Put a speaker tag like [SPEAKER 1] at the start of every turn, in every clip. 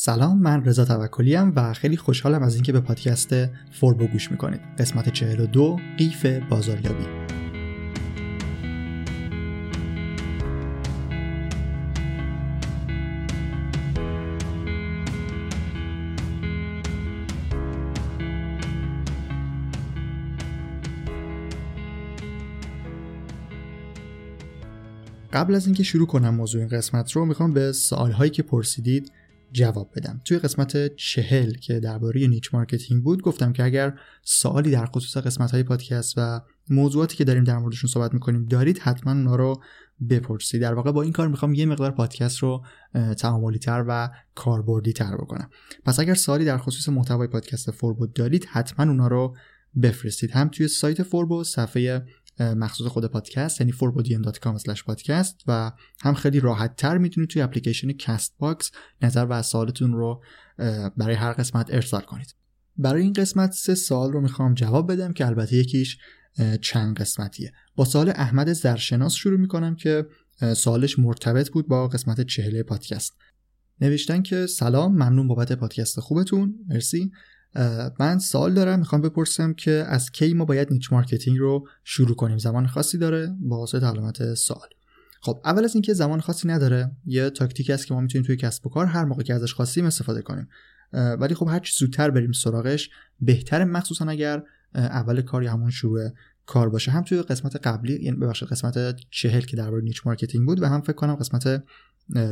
[SPEAKER 1] سلام من رضا توکلی و خیلی خوشحالم از اینکه به پادکست فوربو گوش می‌کنید. قسمت 42 قیف بازاریابی. قبل از اینکه شروع کنم موضوع این قسمت رو می‌خوام به سوال هایی که پرسیدید جواب بدم. توی قسمت چهل که درباره niche marketing بود گفتم که اگر سوالی در خصوص قسمت های پادکست و موضوعاتی که داریم در موردشون صحبت می‌کنیم دارید حتما اونا رو بپرسید. در واقع با این کار می‌خوام یه مقدار پادکست رو تعاملی تر و کاربردی تر بکنم. پس اگر سوالی در خصوص محتوای پادکست فوربو دارید حتما اونا رو بفرستید. هم توی سایت فوربو صفحه مخصوص خود پادکست یعنی forbodian.com پادکست و هم خیلی راحت تر می‌تونید توی اپلیکیشن Castbox نظر و سوالتون رو برای هر قسمت ارسال کنید. برای این قسمت سه سوال رو می‌خوام جواب بدم که البته یکیش چند قسمتیه. با سوال احمد زرشناس شروع می‌کنم که سوالش مرتبط بود با قسمت چهله پادکست. نوشتن که سلام ممنون بابت پادکست خوبتون. مرسی. من سوال دارم می‌خوام بپرسم که از کی ما باید niche marketing رو شروع کنیم؟ زمان خاصی داره با واسطه علامت سوال. خب اول از اینکه زمان خاصی نداره یه تاکتیک است که ما می‌تونیم توی کسب و کار هر موقع که ازش خواستیم استفاده کنیم. ولی خب هر چی زودتر بریم سراغش بهتره مخصوصا اگر اول کار یا همون شروع کار باشه. هم توی قسمت قبلی یعنی ببخشید قسمت چهل که درباره niche marketing بود و هم فکر کنم قسمت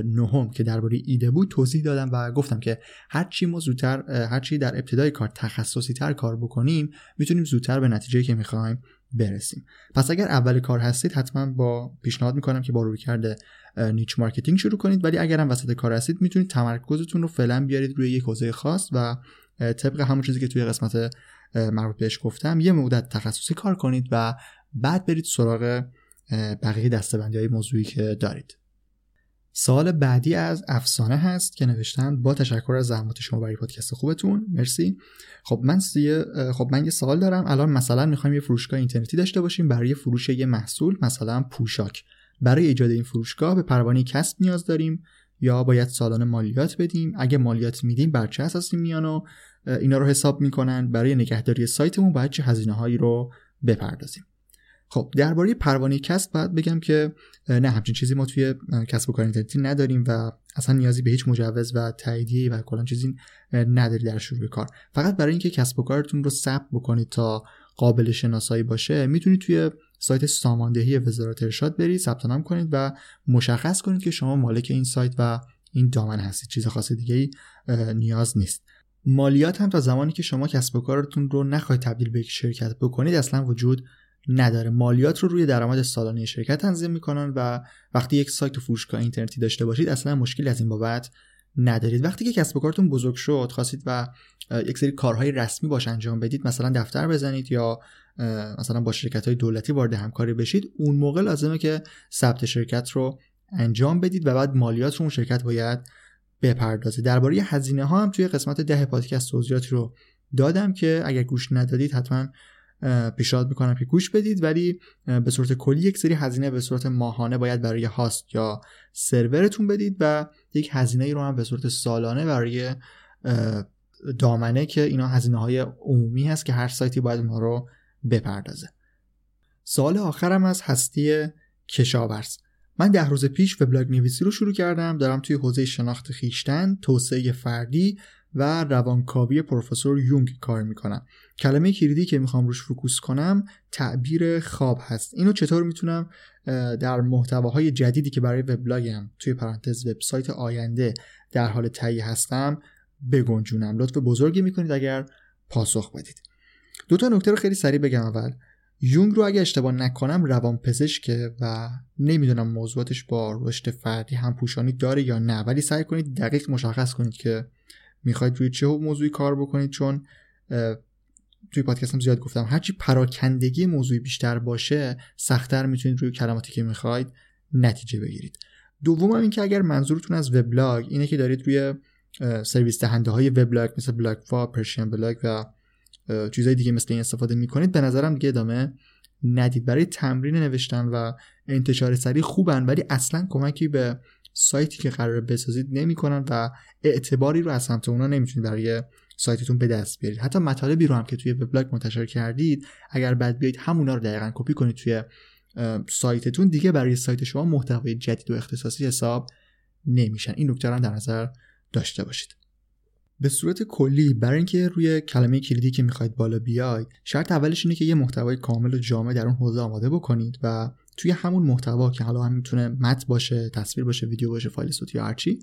[SPEAKER 1] نهم که درباره ایده بود توضیح دادم و گفتم که هر چی ما زودتر هر چی در ابتدای کار تخصصی تر کار بکنیم می‌تونیم زودتر به نتیجه که می‌خوایم برسیم. پس اگر اول کار هستید حتما با پیشنهاد می‌کنم که با رویکرد niche marketing شروع کنید. ولی اگر هم وسط کار هستید می‌تونید تمرکزتون رو فعلا بیارید روی یک حوزه خاص و طبق همون چیزی که توی قسمت مربوط بهش گفتم یه مدت تخصصی کار کنید و بعد برید سراغ بقیه دسته‌بندی های موضوعی که دارید. سوال بعدی از افسانه هست که نوشتن. با تشکر از زحمات شما برای پادکست خوبتون. مرسی. خب من یه خب من یه سوال دارم. الان مثلا می‌خوایم یه فروشگاه اینترنتی داشته باشیم. برای فروش یه محصول مثلا پوشاک. برای ایجاد این فروشگاه به پروانه کسب نیاز داریم یا باید سالانه مالیات بدیم؟ اگه مالیات میدیم بر چه اساسی میان و اینا رو حساب می‌کنن؟ برای نگهداری سایتمون باید چه هزینه هایی رو بپردازیم؟ خب درباره پروانه کسب باید بگم که نه همچین چیزی ما توی کسب و کار اینترنتی نداریم و اصلا نیازی به هیچ مجوز و تاییدیه و کلا چیزی نداری در شروع کار. فقط برای اینکه کسب و کارتون رو ثبت بکنید تا قابل شناسایی باشه می‌تونید توی سایت ساماندهی وزارت ارشاد برید ثبت نام کنید و مشخص کنید که شما مالک این سایت و این دامن هستید. چیز خاص دیگه ای نیاز نیست. مالیات هم تا زمانی که شما کسب و کارتون رو نخواهید تبدیل به یک شرکت بکنید اصلا وجود نداره. مالیات رو روی درآمد سالانه شرکت تنظیم می‌کنن و وقتی یک سایت و فروشگاه اینترنتی داشته باشید اصلا مشکلی از این بابت ندارید. وقتی که کسب و کارتون بزرگ شد خواستید و یک سری کارهای رسمی باش انجام بدید مثلا دفتر بزنید یا مثلا با شرکت های دولتی وارد همکاری بشید اون موقع لازمه که ثبت شرکت رو انجام بدید و بعد مالیات رو اون شرکت باید بپردازید درباره هزینه ها هم توی قسمت ده پادکست توضیحاتی رو دادم که اگر گوش ندادید حتما پیشنهاد می‌کنم که گوش بدید ولی به صورت کلی یک سری هزینه به صورت ماهانه باید برای هاست یا سرورتون بدید و یک هزینه ای رو هم به صورت سالانه برای دامنه که اینا هزینه های عمومی هست که هر سایتی باید اونها رو بپردازه. سال آخرم از هستی کشاورز. من ده روز پیش وبلاگ نویسی رو شروع کردم. دارم توی حوزه شناخت خیشتن توسعه فردی و روانکاوی پروفسور یونگ کار می‌کنم. کلمه کلیدی که می‌خوام روش فوکوس کنم تعبیر خواب هست. اینو چطور می‌تونم در محتواهای جدیدی که برای وبلاگم توی پرانتز وبسایت آینده در حال تهیه هستم بگنجونم. لطف بزرگی می‌کنید اگر پاسخ بدید. دو تا نکته رو خیلی سریع بگم اول. یونگ رو اگه اشتباه نکنم روان پزشکه و نمی‌دونم موضوعاتش با رشد فردی هم پوشانی داره یا نه. ولی سعی کنید دقیق مشخص کنید که می‌خواید روی چه موضوعی کار بکنید؟ چون توی پادکستم زیاد گفتم هرچی پراکندگی موضوعی بیشتر باشه سختتر می‌تونید روی کلماتی که می‌خواید نتیجه بگیرید. دوم هم این که اگر منظورتون از وبلاگ اینه که دارید روی سرویس دهنده های وبلاگ مثل بلاگفا پرشین بلاگ و چیزهای دیگه مثل این استفاده می‌کنید به نظرم دیگه ادامه ندید. برای تمرین نوشتن و انتشار سریع خوبن ولی اصلا کمکی به سایتی که قرار بسازید نمی‌کنن و اعتباری رو از سمت اونا نمی‌تونید برای سایتتون به دست بیارید. حتی مطالبی رو هم که توی وبلاگ منتشر کردید اگر بعد بیاید همونا رو دقیقا کپی کنید توی سایتتون دیگه برای سایت شما محتوای جدید و اختصاصی حساب نمیشن. این نکته هم در نظر داشته باشید. به صورت کلی برای اینکه روی کلمه کلیدی که می‌خواید بالا بیاید شرط اولش اینه که یه محتوای کامل و جامع در اون حوزه آماده بکنید و توی همون محتوا که حالا هم می‌تونه متن باشه تصویر باشه ویدیو باشه فایل صوتی یا هرچی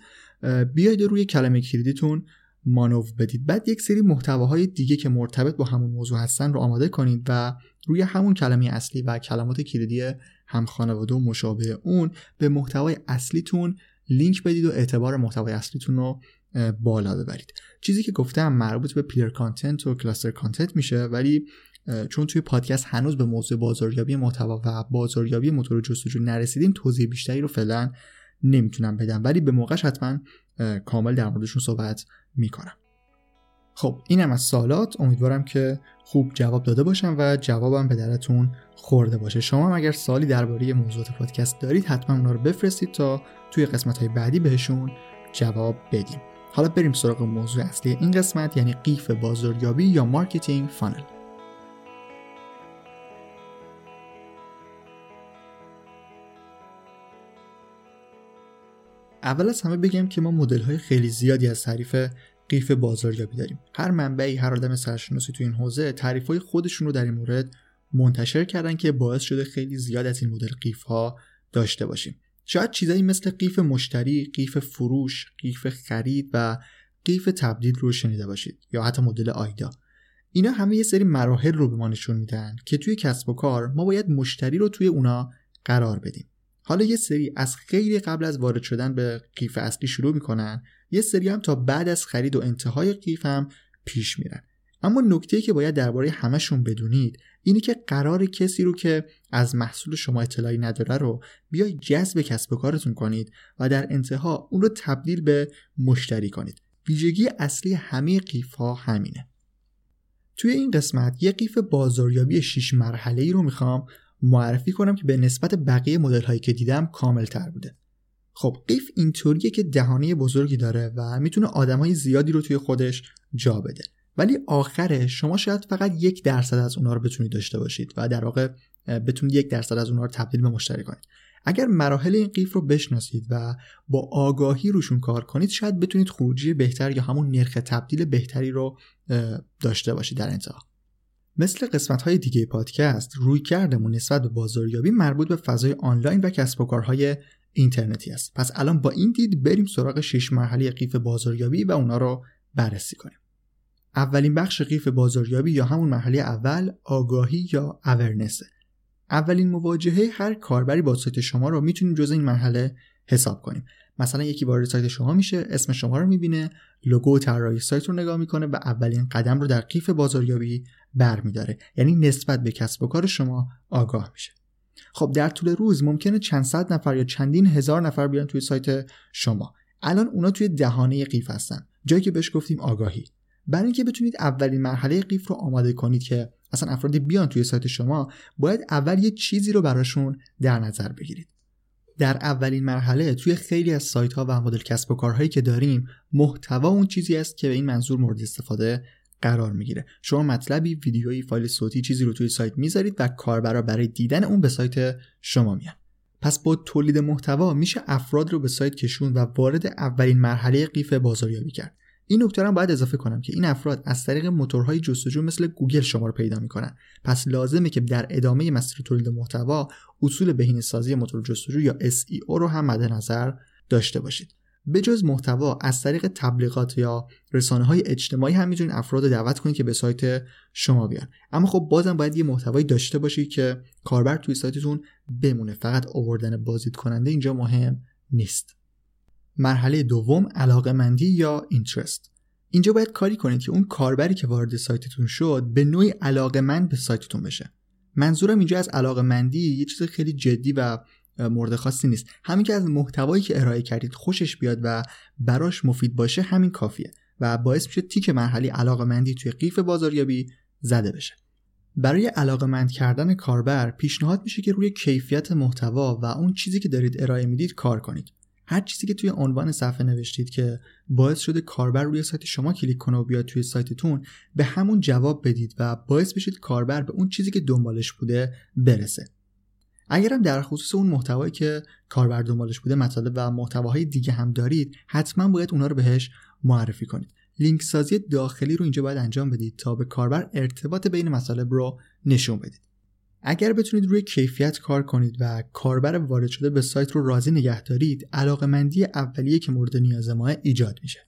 [SPEAKER 1] بیاید روی کلمه کلیدیتون مانور بدید. بعد یک سری محتواهای دیگه که مرتبط با همون موضوع هستن رو آماده کنید و روی همون کلمه اصلی و کلمات کلیدی هم خانواده و مشابه اون به محتوای اصلیتون لینک بدید و اعتبار محتوای اصلیتون رو بالا ببرید. چیزی که گفتم مربوط به pillar content و cluster content میشه ولی چون توی پادکست هنوز به موضوع بازاریابی محتوا و بازاریابی موتور جستجو نرسیدیم توضیح بیشتری رو فعلا نمی‌تونم بدم. ولی به موقعش حتما کامل در موردشون صحبت می‌کنم. خب اینم از سوالات امیدوارم که خوب جواب داده باشم و جوابم به دردتون خورده باشه. شما هم اگر سوالی درباره موضوعات پادکست دارید حتما اونا رو بفرستید تا توی قسمت های بعدی بهشون جواب بدیم. حالا بریم سراغ موضوع اصلی این قسمت یعنی قیف بازاریابی یا marketing funnel. اول از همه بگم که ما مدل های خیلی زیادی از تعریف قیف بازاریابی داریم. هر منبعی هر آدم سرشناسی تو این حوزه تعریف های خودشون رو در این مورد منتشر کردن که باعث شده خیلی زیاد از این مدل قیف ها داشته باشیم. شاید چیزایی مثل قیف مشتری، قیف فروش، قیف خرید و قیف تبدیل رو شنیده باشید یا حتی مدل آیدا. اینا همه یه سری مراحل رو به ما نشون میدن که توی کسب و کار ما باید مشتری رو توی اونا قرار بدیم. حالا یه سری از خیلی قبل از وارد شدن به قیف اصلی شروع می‌کنن یه سری هم تا بعد از خرید و انتهای قیف هم پیش میرن. اما نکته که باید درباره همشون بدونید اینه که قرار کسی رو که از محصول شما اطلاعی نداره رو بیای جذب کسب و کارتون کنید و در انتها اون رو تبدیل به مشتری کنید. ویژگی اصلی همه قیف همینه. توی این قسمت یه قیف بازاریابی 6 مرحله ای رو می‌خوام معرفی کنم که به نسبت بقیه مدل هایی که دیدم کامل تر بوده. خب قیف اینطوریه که دهانه بزرگی داره و می‌تونه های زیادی رو توی خودش جا بده. ولی آخره شما شاید فقط یک درصد از اونها رو بتونید داشته باشید و در واقع بتونید یک درصد از اونها رو تبدیل به مشتری کنید. اگر مراحل این قیف رو بشناسید و با آگاهی روشون کار کنید شاید بتونید خروجی بهتر یا همون نرخ تبدیل بهتری رو داشته باشید در انتها. مثل قسمت های دیگه پادکست روی کردمون نسبت به بازاریابی مربوط به فضای آنلاین و کسب و کارهای اینترنتی است. پس الان با این دید بریم سراغ 6 مرحله قیف بازاریابی و اونا رو بررسی کنیم. اولین بخش قیف بازاریابی یا همون مرحله اول آگاهی یا اورنسه اولین مواجهه هر کاربری با سایت شما رو می‌تونیم جز این مرحله حساب کنیم. مثلا یکی وارد سایت شما میشه اسم شما رو می‌بینه لوگو و طراحی سایت رو نگاه می‌کنه و اولین قدم رو در قیف بازاریابی برمیداره. یعنی نسبت به کسب و کار شما آگاه میشه. خب در طول روز ممکنه چند صد نفر یا چندین هزار نفر بیان توی سایت شما. الان اونا توی دهانه قیف هستن. جایی که بهش گفتیم آگاهی. برای اینکه بتونید اولین مرحله قیف رو آماده کنید که اصلا افرادی بیان توی سایت شما باید اول یه چیزی رو براشون در نظر بگیرید. در اولین مرحله توی خیلی از سایت ها و مدل کسب و کارهایی که داریم محتوا اون چیزی است که به این منظور مورد استفاده قرار می‌گیره. شما مطلبی ویدیویی فایل صوتی چیزی رو توی سایت می‌ذارید و کاربرا برای دیدن اون به سایت شما میان. پس با تولید محتوا میشه افراد رو به سایت کشون و وارد اولین مرحله قیف بازاریابی کرد. این نکته هم باید اضافه کنم که این افراد از طریق موتورهای جستجو مثل گوگل شما رو پیدا می‌کنن. پس لازمه که در ادامه مسیر تولید محتوا اصول بهینه‌سازی موتور جستجو یا SEO رو هم مد نظر داشته باشید. به جز محتوا از طریق تبلیغات یا رسانه های اجتماعی هم می‌تونید افراد رو دعوت کنید که به سایت شما بیان. اما خب بازم باید یه محتوایی داشته باشید که کاربر توی سایتتون بمونه. فقط آوردن بازدید کننده اینجا مهم نیست. مرحله دوم علاقه مندی یا اینترست اینجا باید کاری کنید که اون کاربری که وارد سایتتون شد به نوعی علاقه مند به سایتتون بشه. منظورم اینجا از علاقه مندی یه چیز خیلی جدی و مورد خاصی نیست. همین که از محتوایی که ارائه کردید خوشش بیاد و براش مفید باشه همین کافیه و باعث میشه تیک مرحله علاقه مندی توی قیف بازاریابی زده بشه. برای علاقه مند کردن کاربر پیشنهاد میشه که روی کیفیت محتوا و اون چیزی که دارید ارائه می‌دید کار کنید. هر چیزی که توی عنوان صفحه نوشتید که باعث شده کاربر روی سایت شما کلیک کنه و بیاد توی سایتتون به همون جواب بدید و باعث بشید کاربر به اون چیزی که دنبالش بوده برسه. اگرم در خصوص اون محتوایی که کاربر دنبالش بوده مطالب و محتواهای دیگه هم دارید حتما باید اونها رو بهش معرفی کنید. لینک سازی داخلی رو اینجا باید انجام بدید تا به کاربر ارتباط بین مطالب رو نشون بدید. اگر بتونید روی کیفیت کار کنید و کاربر وارد شده به سایت رو راضی نگه دارید علاقمندی اولیه که مورد نیاز ما ایجاد میشه.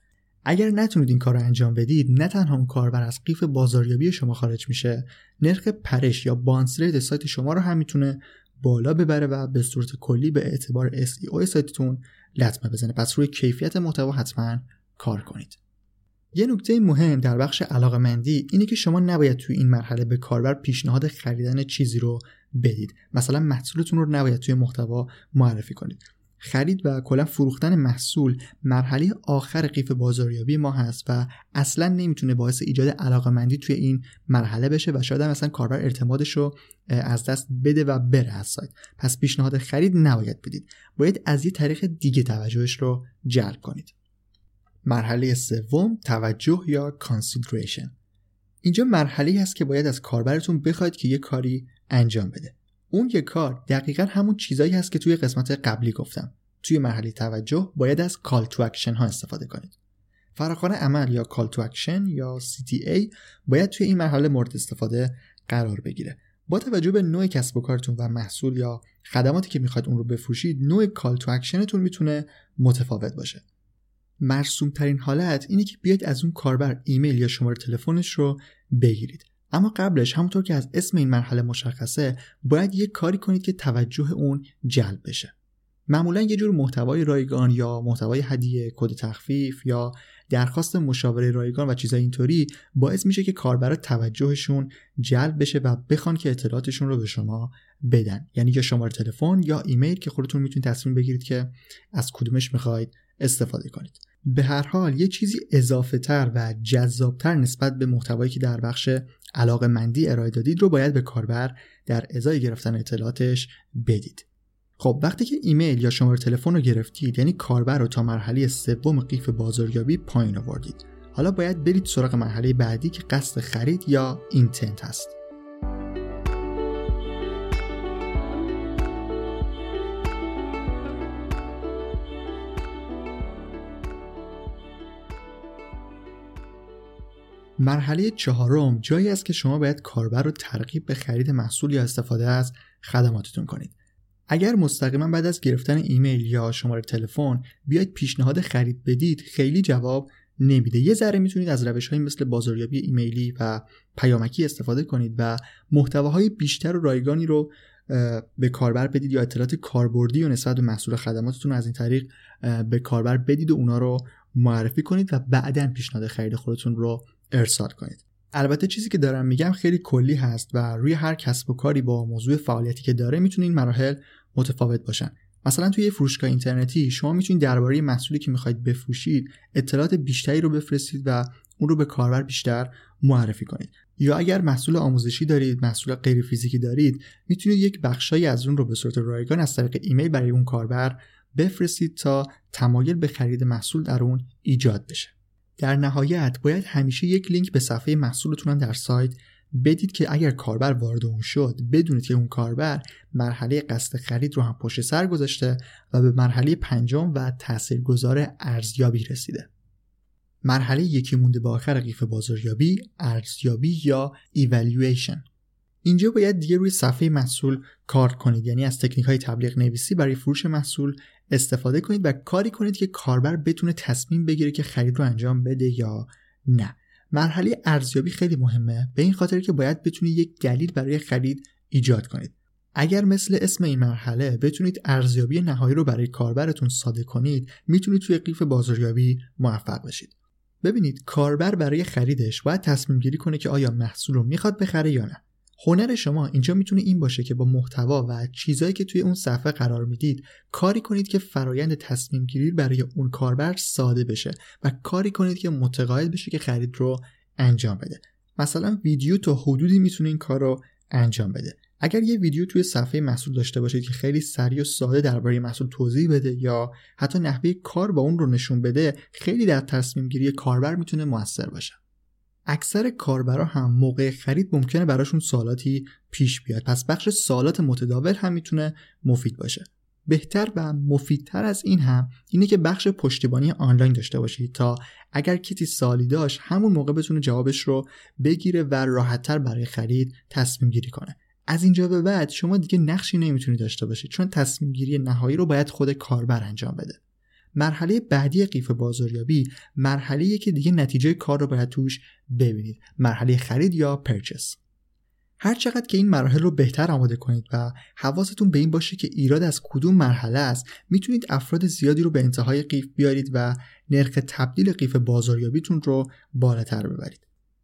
[SPEAKER 1] اگر نتونید این کار رو انجام بدید نه تنها اون کاربر از قیف بازاریابی شما خارج میشه نرخ پرش یا بانس سایت شما رو هم می‌تونه بالا ببره و به صورت کلی به اعتبار SEO سایتتون لطمه بزنه. پس روی کیفیت محتوا حتما کار کنید. یه نکته مهم در بخش علاقه مندی اینه که شما نباید توی این مرحله به کاربر پیشنهاد خریدن چیزی رو بدید. مثلا محصولتون رو نباید توی محتوا معرفی کنید. خرید و کلا فروختن محصول مرحله آخر قیف بازاریابی ما هست و اصلا نمی‌تونه باعث ایجاد علاقه مندی توی این مرحله بشه و شاید مثلا کاربر اعتمادش رو از دست بده و بره از سایت. پس پیشنهاد خرید نباید بدید. باید از یه طریق دیگه توجهش رو جلب کنید. مرحله سوم توجه یا کانسیدریشن اینجا مرحله هست که باید از کاربرتون بخواید که یه کاری انجام بده. اون یه کار دقیقا همون چیزایی هست که توی قسمت قبلی گفتم. توی مرحله توجه باید از call to action ها استفاده کنید. فراخوان عمل یا call to action یا CTA باید توی این مرحله مورد استفاده قرار بگیره. با توجه به نوع کسب و کارتون و محصول یا خدماتی که می‌خواید اون رو بفروشید نوع call to action تون می‌تونه متفاوت باشه. مرسوم ترین حالت اینه که بیاید از اون کاربر ایمیل یا شماره تلفنش رو بگیرید. اما قبلش همونطور که از اسم این مرحله مشخصه باید یک کاری کنید که توجه اون جلب بشه. معمولا یه جور محتوای رایگان یا محتوای هدیه کد تخفیف یا درخواست مشاوره رایگان و چیزای اینطوری باعث میشه که کاربرا توجهشون جلب بشه و بخوان که اطلاعاتشون رو به شما بدن. یعنی یا شماره تلفن یا ایمیل که خودتون می‌تونید تصمیم بگیرید که از کدومش می‌خواید استفاده کنید. به هر حال یه چیزی اضافه تر و جذابتر نسبت به محتوایی که در بخش علاقه مندی ارائه دادید رو باید به کاربر در ازای گرفتن اطلاعاتش بدید. خب وقتی که ایمیل یا شماره تلفن رو گرفتید یعنی کاربر رو تا مرحله سوم قیف بازاریابی پایین آوردید. حالا باید برید سراغ مرحله بعدی که قصد خرید یا اینتنت هست. مرحله چهارم جایی است که شما باید کاربر رو ترغیب به خرید محصول یا استفاده از خدماتتون کنید. اگر مستقیما بعد از گرفتن ایمیل یا شماره تلفن بیاید پیشنهاد خرید بدید خیلی جواب نمیده. یه ذره می‌تونید از روش های مثل بازاریابی ایمیلی و پیامکی استفاده کنید و محتواهای بیشتر و رایگانی رو به کاربر بدید یا اطلاعات کاربردی و نسبت به محصول خدماتتون از این طریق به کاربر بدید و اونا رو معرفی کنید و بعدا پیشنهاد خرید خودتون رو ارسال کنید. البته چیزی که دارم میگم خیلی کلی هست و روی هر کسب و کاری با موضوع فعالیتی که داره می‌تونه این مراحل متفاوت باشن. مثلا توی یه فروشگاه اینترنتی شما می‌تونید درباره محصولی که می‌خواید بفروشید اطلاعات بیشتری رو بفرستید و اون رو به کاربر بیشتر معرفی کنید. یا اگر محصول آموزشی دارید محصول غیر فیزیکی دارید می‌تونید یک بخشایی از اون رو به صورت رایگان از طریق ایمیل برای اون کاربر بفرستید تا تمایل به خرید محصول در اون ایجاد بشه. در نهایت باید همیشه یک لینک به صفحه محصولتون در سایت بدید که اگر کاربر وارد اون شد بدونید که اون کاربر مرحله قصد خرید رو هم پشت سر گذاشته و به مرحله پنجم و تاثیرگذار ارزیابی رسیده. مرحله یکی مونده به آخر قیف بازاریابی ارزیابی یا ایوالویشن اینجا باید دیگه روی صفحه محصول کار کنید. یعنی از تکنیک های تبلیغ نویسی برای فروش محصول استفاده کنید و کاری کنید که کاربر بتونه تصمیم بگیره که خرید رو انجام بده یا نه. مرحله ارزیابی خیلی مهمه. به این خاطر که باید بتونید یک دلیل برای خرید ایجاد کنید. اگر مثل اسم این مرحله بتونید ارزیابی نهایی رو برای کاربرتون ساده کنید می‌تونید توی قیف بازاریابی موفق بشید. ببینید کاربر برای خریدش باید تصمیم گیری کنه که آیا محصول رو می‌خواد بخره یا نه. هنر شما اینجا می‌تونه این باشه که با محتوا و چیزایی که توی اون صفحه قرار می‌دید کاری کنید که فرایند تصمیم گیری برای اون کاربر ساده بشه و کاری کنید که متقاعد بشه که خرید رو انجام بده. مثلا ویدیو تا حدودی می‌تونه این کار رو انجام بده. اگر یه ویدیو توی صفحه محصول داشته باشید که خیلی سریع و ساده درباره محصول توضیح بده یا حتی نحوه کار با اون رو نشون بده خیلی در تصمیم گیری کاربر می‌تونه موثر باشه. اکثر کاربرا هم موقع خرید ممکنه براشون سوالاتی پیش بیاد. پس بخش سوالات متداول هم می‌تونه مفید باشه. بهتر و مفیدتر از این هم اینه که بخش پشتیبانی آنلاین داشته باشید تا اگر کسی سالی داشت همون موقع بتونه جوابش رو بگیره و راحتتر برای خرید تصمیم گیری کنه. از اینجا به بعد شما دیگه نقشی نمی‌تونید داشته باشید چون تصمیم گیری نهایی رو باید خود کاربر انجام بده. مرحله بعدی قیف بازاریابی مرحله که دیگه نتیجه کار رو باید توش ببینید. مرحله خرید یا purchase هر چقدر که این مراحل رو بهتر آماده کنید و حواستون به این باشه که ایراد از کدوم مرحله است می‌تونید افراد زیادی رو به انتهای قیف بیارید و نرخ تبدیل قیف بازاریابیتون رو بالاتر ببرید.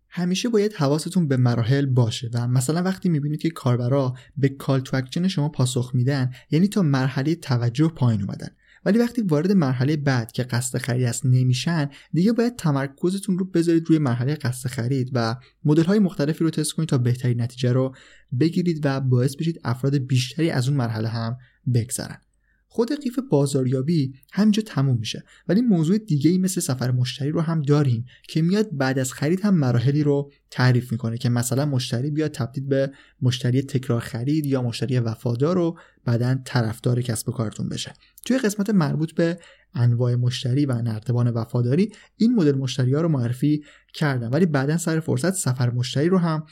[SPEAKER 1] همیشه باید حواستون به مراحل باشه و مثلا وقتی می‌بینید که کاربرا به call to action شما پاسخ میدن یعنی تا مرحله توجه پایین اومدن. ولی وقتی وارد مرحله بعد که قصد خرید است نمیشن دیگه باید تمرکزتون رو بذارید روی مرحله قصد خرید و مدل های مختلفی رو تست کنید تا بهترین نتیجه رو بگیرید و باعث بشید افراد بیشتری از اون مرحله هم بگذرن. خود قیف بازاریابی همینجا تموم میشه ولی موضوع دیگه ای مثل سفر مشتری رو هم داریم که میاد بعد از خرید هم مراحلی رو تعریف می‌کنه که مثلا مشتری بیاد تبدیل به مشتری تکرار خرید یا مشتری وفادار رو بعدا طرفدار کسب و کارتون بشه. توی قسمت مربوط به انواع مشتری و نردبان وفاداری این مدل مشتری ها رو معرفی کردم. ولی بعدا سر فرصت سفر مشتری رو هم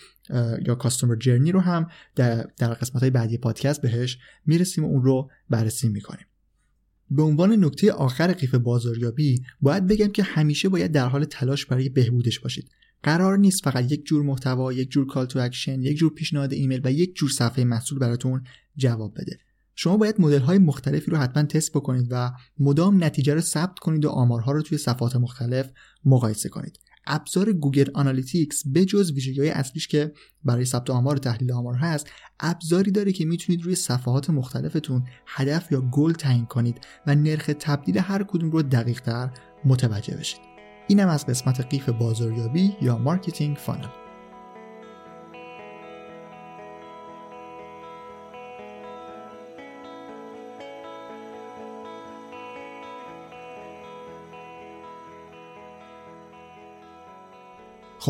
[SPEAKER 1] یا customer journey رو هم در, در قسمت های بعدی پادکست بهش می‌رسیم و اون رو بررسی می‌کنیم. به عنوان نکته آخر قیف بازاریابی باید بگم که همیشه باید در حال تلاش برای بهبودش باشید. قرار نیست فقط یک جور محتوا یک جور call to action یک جور پیشنهاد ایمیل و یک جور صفحه محصول براتون جواب بده. شما باید مدل های مختلفی رو حتما تست بکنید و مدام نتیجه رو ثبت کنید و آمارها رو توی صفحات مختلف مقایسه کنید. ابزار Google Analytics به جز ویژگی اصلیش که برای ثبت آمار و تحلیل آمار هست ابزاری داره که می‌تونید روی صفحات مختلفتون هدف یا گل تعیین کنید و نرخ تبدیل هر کدوم رو دقیق تر متوجه بشید. اینم از قسمت قیف بازاریابی یا marketing funnel.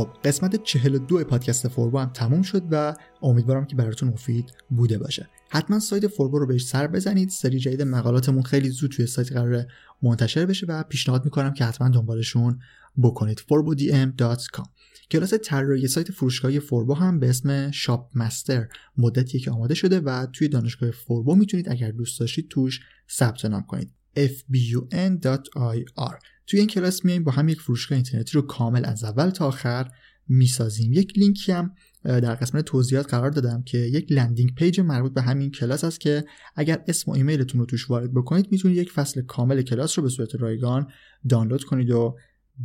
[SPEAKER 1] خب قسمت 42 پادکست فوربو هم تموم شد و امیدوارم که براتون مفید بوده باشه. حتما سایت فوربو رو بهش سر بزنید. سری جدید مقالاتمون خیلی زود توی سایت قراره منتشر بشه و پیشنهاد می‌کنم که حتما دنبالشون بکنید. forbodm.com کلاس طراحی سایت فروشگاهی فوربو هم به اسم Shop Master مدتیه که آماده شده و توی دانشگاه فوربو می‌تونید اگر دوست داشتید توش ثبت نام کنید. fbun.ir توی این کلاس میایم با هم یک فروشگاه اینترنتی رو کامل از اول تا آخر می‌سازیم. یک لینکی هم در قسمت توضیحات قرار دادم که یک landing page مربوط به همین کلاس است که اگر اسم و ایمیلتون رو توش وارد بکنید می‌تونید یک فصل کامل کلاس رو به صورت رایگان دانلود کنید و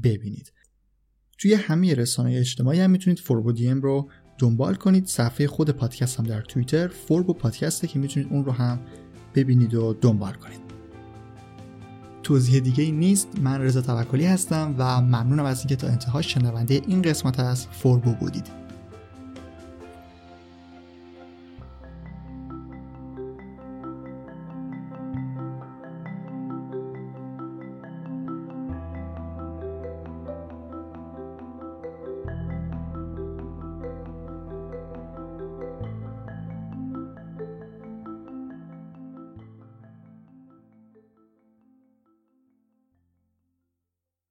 [SPEAKER 1] ببینید. توی همه رسانه اجتماعی هم می‌تونید فوربودیم رو دنبال کنید. صفحه خود پادکست هم در توییتر فوربو پادکسته که می‌تونید اون رو هم ببینید و دنبال کنید. توضیح دیگه ای نیست. من رضا توکلی هستم و ممنونم از اینکه تا انتها شنونده این قسمت از فوربو بودید.